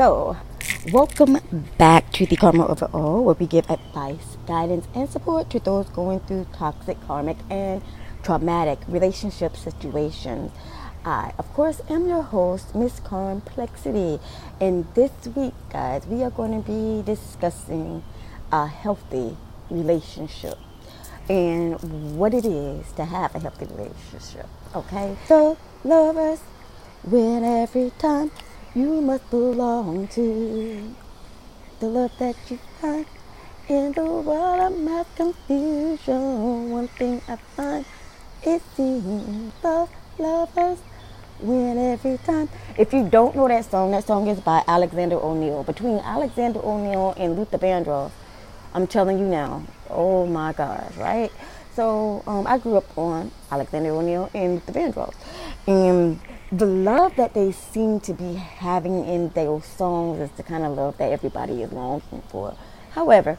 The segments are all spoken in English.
So, welcome back to the Karma of It All, where we give advice, guidance, and support to those going through toxic, karmic, and traumatic relationship situations. I, of course, am your host, Miss Karmplexity. And this week, guys, we are going to be discussing a healthy relationship and what it is to have a healthy relationship. Okay? So, lovers, win every time you must belong to the love that you find in the world of my confusion. One thing I find it seems the lovers win every time. If you don't know that song, that song is by Alexander O'Neal. Between Alexander O'Neal and Luther Vandross, I'm telling you now, oh my gosh, right? So um, I grew up on Alexander O'Neal and Luther Vandross. And the love that they seem to be having in those songs is the kind of love that everybody is longing for. However,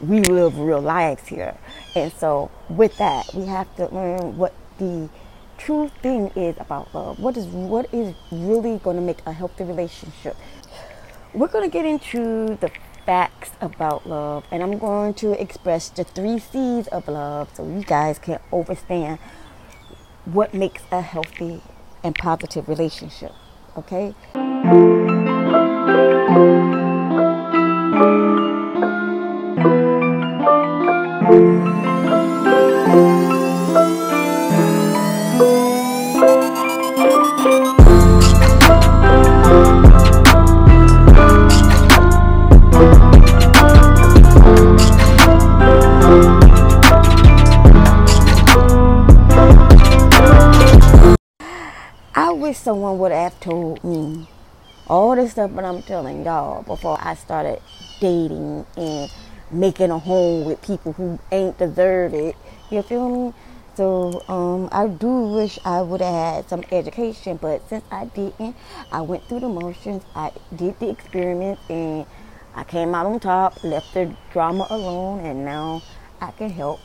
we live real lives here. And so with that, we have to learn what the true thing is about love. What is what is really going to make a healthy relationship? We're going to get into the facts about love, and I'm going to express the three C's of love so you guys can understand what makes a healthy and positive relationship. Okay? Someone would have told me all this stuff that I'm telling y'all before I started dating and making a home with people who ain't deserve it. You feel me? So um, I do wish I would have had some education, but since I didn't, I went through the motions. I did the experiment, and I came out on top. Left the drama alone, and now I can help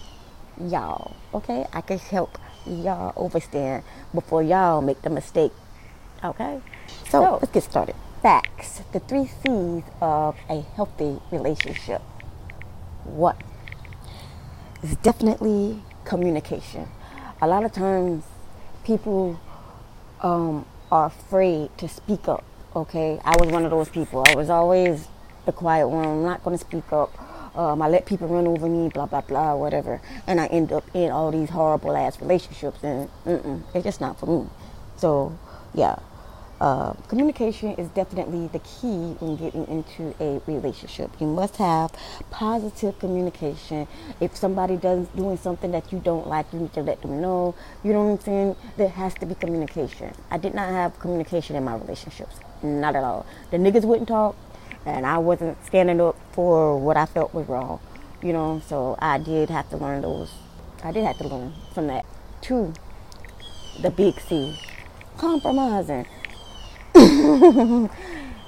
y'all. Okay, I can help y'all overstand before y'all make the mistake. Okay? So, so let's get started. Facts. The three C's of a healthy relationship. What? It's definitely communication. A lot of times people um, are afraid to speak up. Okay? I was one of those people. I was always the quiet one. I'm not going to speak up um, I let people run over me, blah blah blah, whatever, and I end up in all these horrible ass relationships, and it's just not for me. So, yeah, uh, communication is definitely the key when getting into a relationship. You must have positive communication. If somebody does doing something that you don't like, you need to let them know. You know what I'm saying? There has to be communication. I did not have communication in my relationships, not at all. The niggas wouldn't talk and I wasn't standing up for what I felt was wrong, you know. So I did have to learn those. I did have to learn from that. Two, the big C, compromising.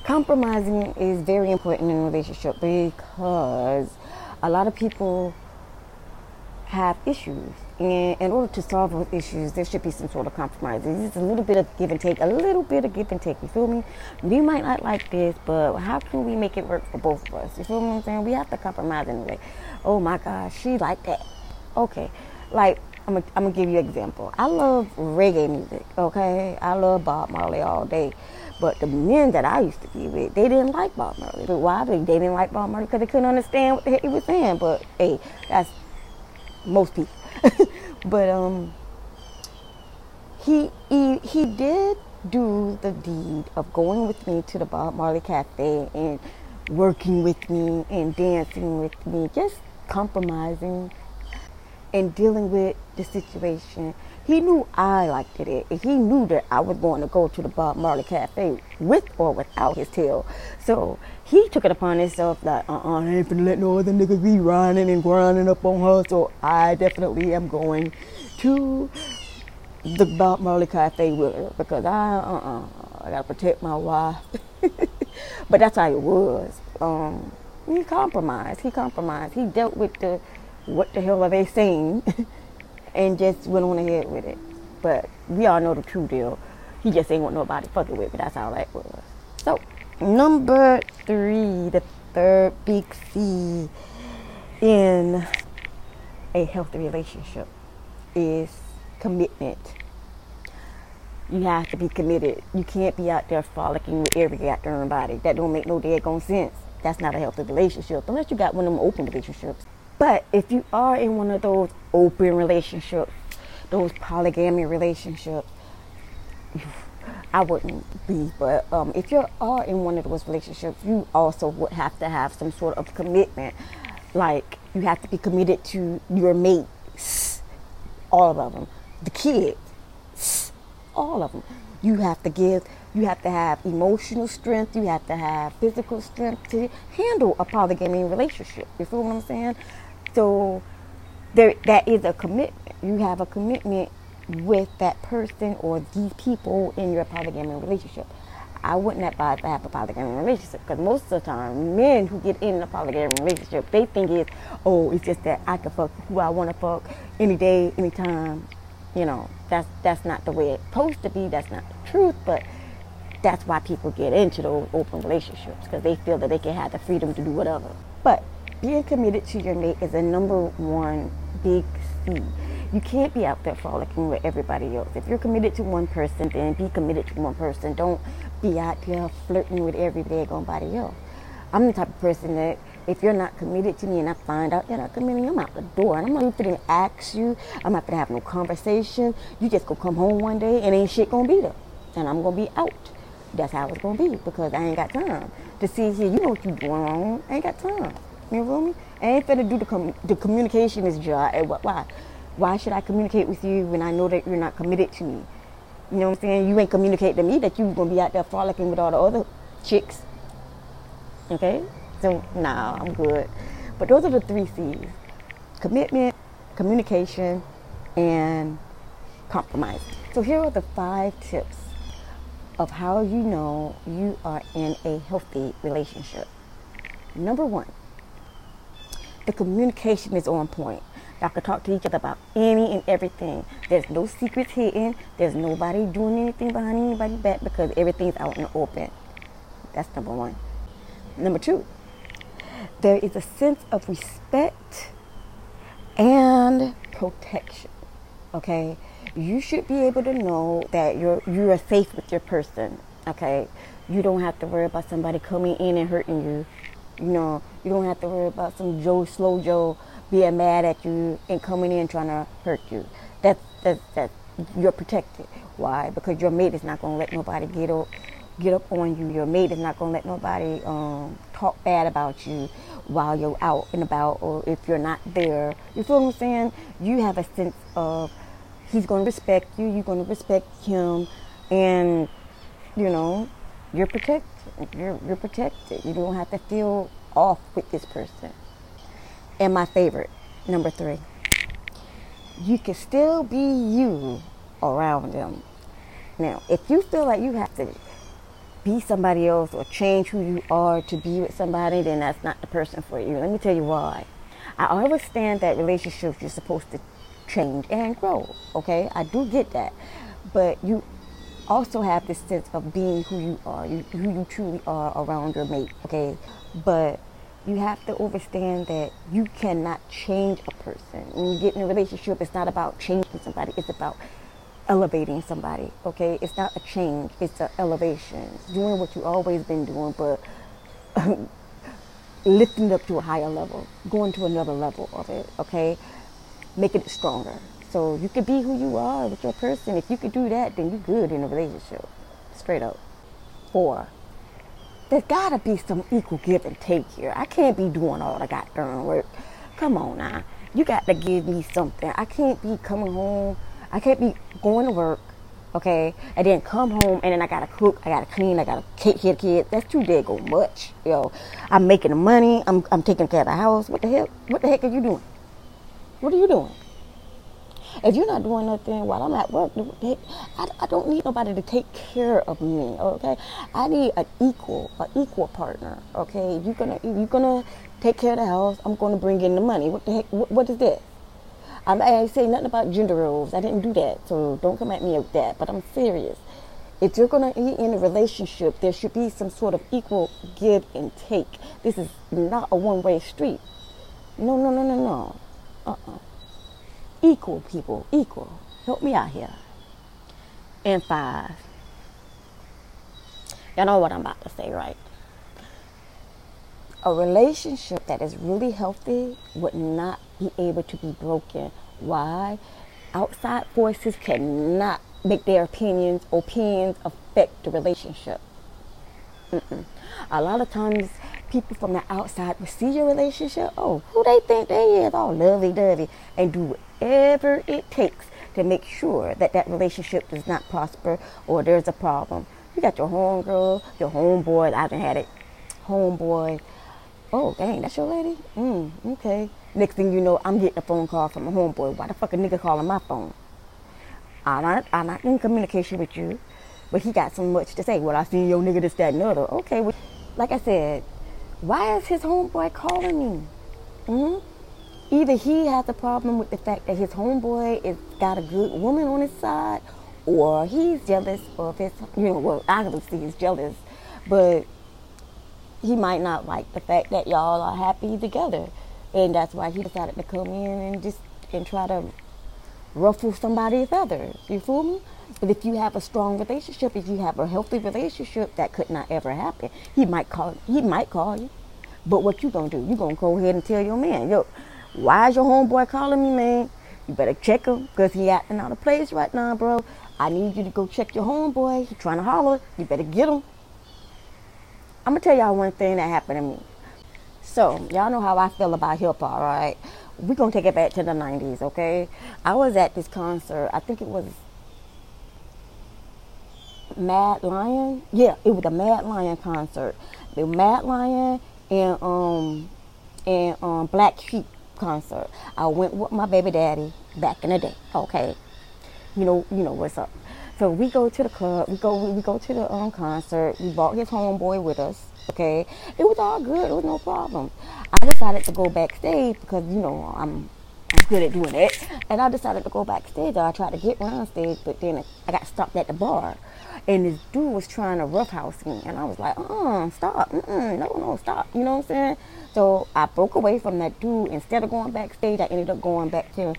compromising is very important in a relationship because a lot of people have issues and in order to solve those issues, there should be some sort of compromise. It's a little bit of give and take, a little bit of give and take. You feel me? You might not like this, but how can we make it work for both of us? You feel what I'm saying? We have to compromise in a way. Oh my gosh, she like that. Okay, like I'm gonna, I'm give you an example. I love reggae music. Okay, I love Bob Marley all day. But the men that I used to be with, they didn't like Bob Marley. But why? They didn't like Bob Marley because they couldn't understand what the heck he was saying. But hey, that's most people. but um, he, he he did do the deed of going with me to the Bob Marley Cafe and working with me and dancing with me, just compromising and dealing with the situation. He knew I liked it. He knew that I was going to go to the Bob Marley Cafe with or without his tail. So he took it upon himself that uh-uh, I ain't finna let no other niggas be riding and grinding up on her. So I definitely am going to the Bob Marley Cafe with her because I uh-uh, I gotta protect my wife. but that's how it was. Um, he compromised. He compromised. He dealt with the what the hell are they saying, and just went on ahead with it. But we all know the true deal. He just ain't want nobody fucking with me. That's how that was. So Number three, the third big C in a healthy relationship is commitment. You have to be committed. You can't be out there frolicking with every goddamn body. That don't make no daggone sense. That's not a healthy relationship unless you got one of them open relationships. But if you are in one of those open relationships, those polygamy relationships, I wouldn't be. But um, if you are in one of those relationships, you also would have to have some sort of commitment. Like you have to be committed to your mates, all of them, the kids, all of them. You have to give. You have to have emotional strength. You have to have physical strength to handle a polygamy relationship. You feel what I'm saying? So there, that is a commitment. You have a commitment with that person or these people in your polygamy relationship. I wouldn't advise to have a polygamy relationship because most of the time, men who get in a polygamy relationship, they think it's, oh, it's just that I can fuck who I want to fuck any day, anytime. You know, that's that's not the way it's supposed to be. That's not the truth, but that's why people get into those open relationships because they feel that they can have the freedom to do whatever. But being committed to your mate is a number one big C you can't be out there frolicking with everybody else. If you're committed to one person, then be committed to one person. Don't be out there flirting with every body else. I'm the type of person that if you're not committed to me and I find out you're not committed, I'm out the door. And I'm not even gonna ask you. I'm not gonna have no conversation. You just gonna come home one day and ain't shit gonna be there. And I'm gonna be out. That's how it's gonna be because I ain't got time to see here. You know what you're wrong. I ain't got time. You feel me? I ain't finna do the, com- the communication is dry. Why? Why should I communicate with you when I know that you're not committed to me? You know what I'm saying? You ain't communicate to me that you're gonna be out there frolicking with all the other chicks. Okay? So nah, I'm good. But those are the three C's. Commitment, communication, and compromise. So here are the five tips of how you know you are in a healthy relationship. Number one, the communication is on point. Y'all can talk to each other about any and everything. There's no secrets hidden. There's nobody doing anything behind anybody's back because everything's out in the open. That's number one. Number two, there is a sense of respect and protection. Okay? You should be able to know that you're you are safe with your person. Okay? You don't have to worry about somebody coming in and hurting you. You know, you don't have to worry about some Joe Slow Joe being mad at you and coming in trying to hurt you. That's that's that you're protected. Why? Because your mate is not gonna let nobody get up get up on you. Your mate is not gonna let nobody um, talk bad about you while you're out and about or if you're not there. You feel what I'm saying? You have a sense of he's gonna respect you, you're gonna respect him and you know, you're protected. You're you're protected. You don't have to feel off with this person. And my favorite, number three, you can still be you around them. Now, if you feel like you have to be somebody else or change who you are to be with somebody, then that's not the person for you. Let me tell you why. I understand that relationships you're supposed to change and grow. Okay, I do get that, but you also have this sense of being who you are, you, who you truly are around your mate. Okay, but you have to understand that you cannot change a person. When you get in a relationship, it's not about changing somebody, it's about elevating somebody, okay? It's not a change, it's an elevation. Doing what you've always been doing, but lifting up to a higher level, going to another level of it, okay? Making it stronger. So you could be who you are with your person. If you could do that, then you're good in a relationship. Straight up. Four, there's got to be some equal give and take here. I can't be doing all the goddamn work. Come on now. You got to give me something. I can't be coming home. I can't be going to work, okay, and then come home and then I gotta cook, I gotta clean, I gotta take care of kids. That's too daggone much, yo. I'm making the money. I'm I'm taking care of the house. What the hell? What the heck are you doing? What are you doing? If you're not doing nothing while I'm at work, I, I don't need nobody to take care of me. Okay, I need an equal, an equal partner. Okay, you're gonna you're gonna take care of the house. I'm gonna bring in the money. What the heck? what, what is this? I'm, I say nothing about gender roles. I didn't do that, so don't come at me with that. But I'm serious. If you're going to be in a relationship, there should be some sort of equal give and take. This is not a one way street. No, no, no, no, no. Uh-uh. Equal people, equal. Help me out here. And five. Y'all know what I'm about to say, right? A relationship that is really healthy would not be able to be broken. Why? Outside forces cannot make their opinions or opinions affect the relationship. Mm-mm. A lot of times, people from the outside will see your relationship. Oh, who they think they is? All lovey dovey, and do whatever it takes to make sure that that relationship does not prosper or there's a problem. You got your homegirl, your homeboy. I haven't had it. Homeboy. Oh, dang, that's your lady? Mm, okay. Next thing you know, I'm getting a phone call from a homeboy. Why the fuck a nigga calling my phone? I'm not, I'm not in communication with you, but he got so much to say. Well, I seen your nigga this, that, and other. Okay, well, like I said, why is his homeboy calling me? hmm Either he has a problem with the fact that his homeboy is got a good woman on his side, or he's jealous of his, you know, well, obviously he's jealous, but he might not like the fact that y'all are happy together. And that's why he decided to come in and just, and try to ruffle somebody's feathers. You fool me? But if you have a strong relationship, if you have a healthy relationship, that could not ever happen. He might call. He might call you. But what you gonna do? You gonna go ahead and tell your man, yo, why is your homeboy calling me, man? You better check him, cause he acting out of place right now, bro. I need you to go check your homeboy. He trying to holler. You better get him. I'm gonna tell y'all one thing that happened to me. So y'all know how I feel about hip hop, right? we're gonna take it back to the 90s okay? I was at this concert i think it was mad lion? Yeah it was a mad lion concert. The mad lion and um and um black sheep concert. I went with my baby daddy back in the day okay? You know you know what's up so we go to the club we go we go to the um concert we brought his homeboy with us okay it was all good it was no problem I decided to go backstage because you know I'm I'm good at doing it, and I decided to go backstage. I tried to get around stage, but then I got stopped at the bar, and this dude was trying to roughhouse me, and I was like, "Uh, stop, Mm-mm, no, no, stop." You know what I'm saying? So I broke away from that dude. Instead of going backstage, I ended up going back to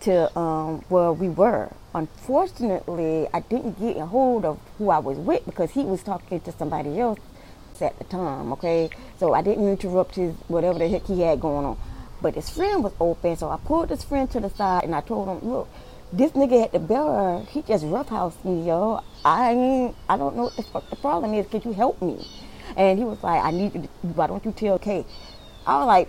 to um, where we were. Unfortunately, I didn't get a hold of who I was with because he was talking to somebody else at the time, okay? So I didn't interrupt his whatever the heck he had going on. But his friend was open, so I pulled his friend to the side and I told him, look, this nigga at the bar, he just roughhoused me, yo. I ain't, I don't know what the fuck the problem is. Could you help me? And he was like, I need you to, why don't you tell Kay? I was like,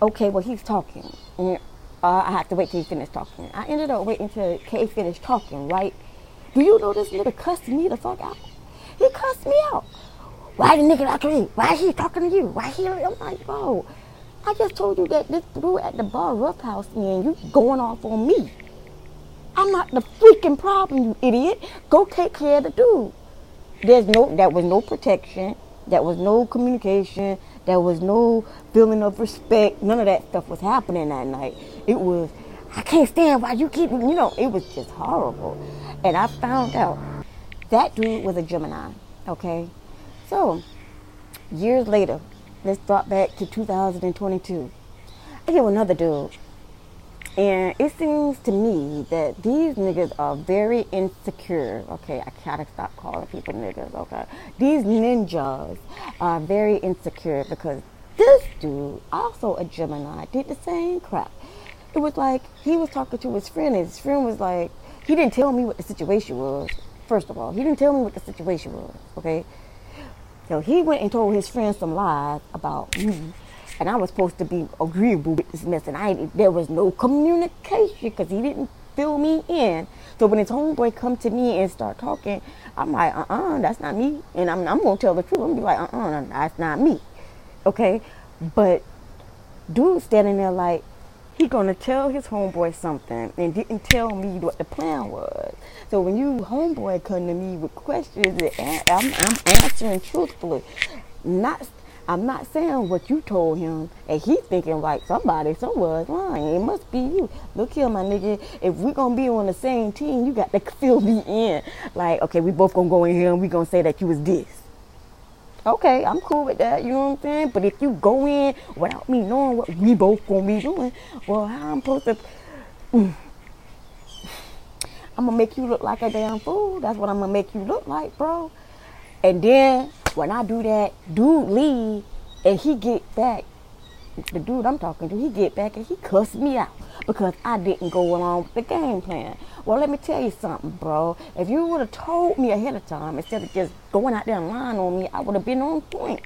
okay, well, he's talking. And, uh, I have to wait till he finished talking. I ended up waiting till Kay finished talking, right? Do you know this nigga cussed me the fuck out? He cussed me out. Why the nigga to me? Why he talking to you? Why he? I'm like, bro, I just told you that this dude at the bar roughhouse me and you going off on me. I'm not the freaking problem, you idiot. Go take care of the dude. There's no, that was no protection. That was no communication. There was no feeling of respect. None of that stuff was happening that night. It was, I can't stand why you keep, you know, it was just horrible. And I found out that dude was a Gemini, okay? So, years later, let's drop back to 2022. I get another dude. And it seems to me that these niggas are very insecure. Okay, I gotta stop calling people niggas, okay? These ninjas are very insecure because this dude, also a Gemini, did the same crap. It was like he was talking to his friend, and his friend was like, he didn't tell me what the situation was, first of all. He didn't tell me what the situation was, okay? So he went and told his friends some lies about me. And I was supposed to be agreeable with this mess. And I there was no communication because he didn't fill me in. So when his homeboy come to me and start talking, I'm like, uh-uh, that's not me. And I'm, I'm to tell the truth. I'm to be like, uh-uh, that's not me. Okay? But dude standing there like, he gonna tell his homeboy something and didn't tell me what the plan was. So when you homeboy come to me with questions, I'm, I'm answering truthfully, not I'm not saying what you told him, and he thinking like somebody somewhere is lying. It must be you. Look here, my nigga. If we gonna be on the same team, you got to fill me in. Like, okay, we both gonna go in here and we gonna say that you was this. Okay, I'm cool with that. You know what I'm saying? But if you go in without me knowing what we both gonna be doing, well, how I'm supposed to? I'm gonna make you look like a damn fool. That's what I'm gonna make you look like, bro. And then when I do that, dude leave and he get back. The dude I'm talking to, he get back and he cussed me out because I didn't go along with the game plan. Well, let me tell you something, bro. If you would have told me ahead of time instead of just going out there and lying on me, I would have been on point.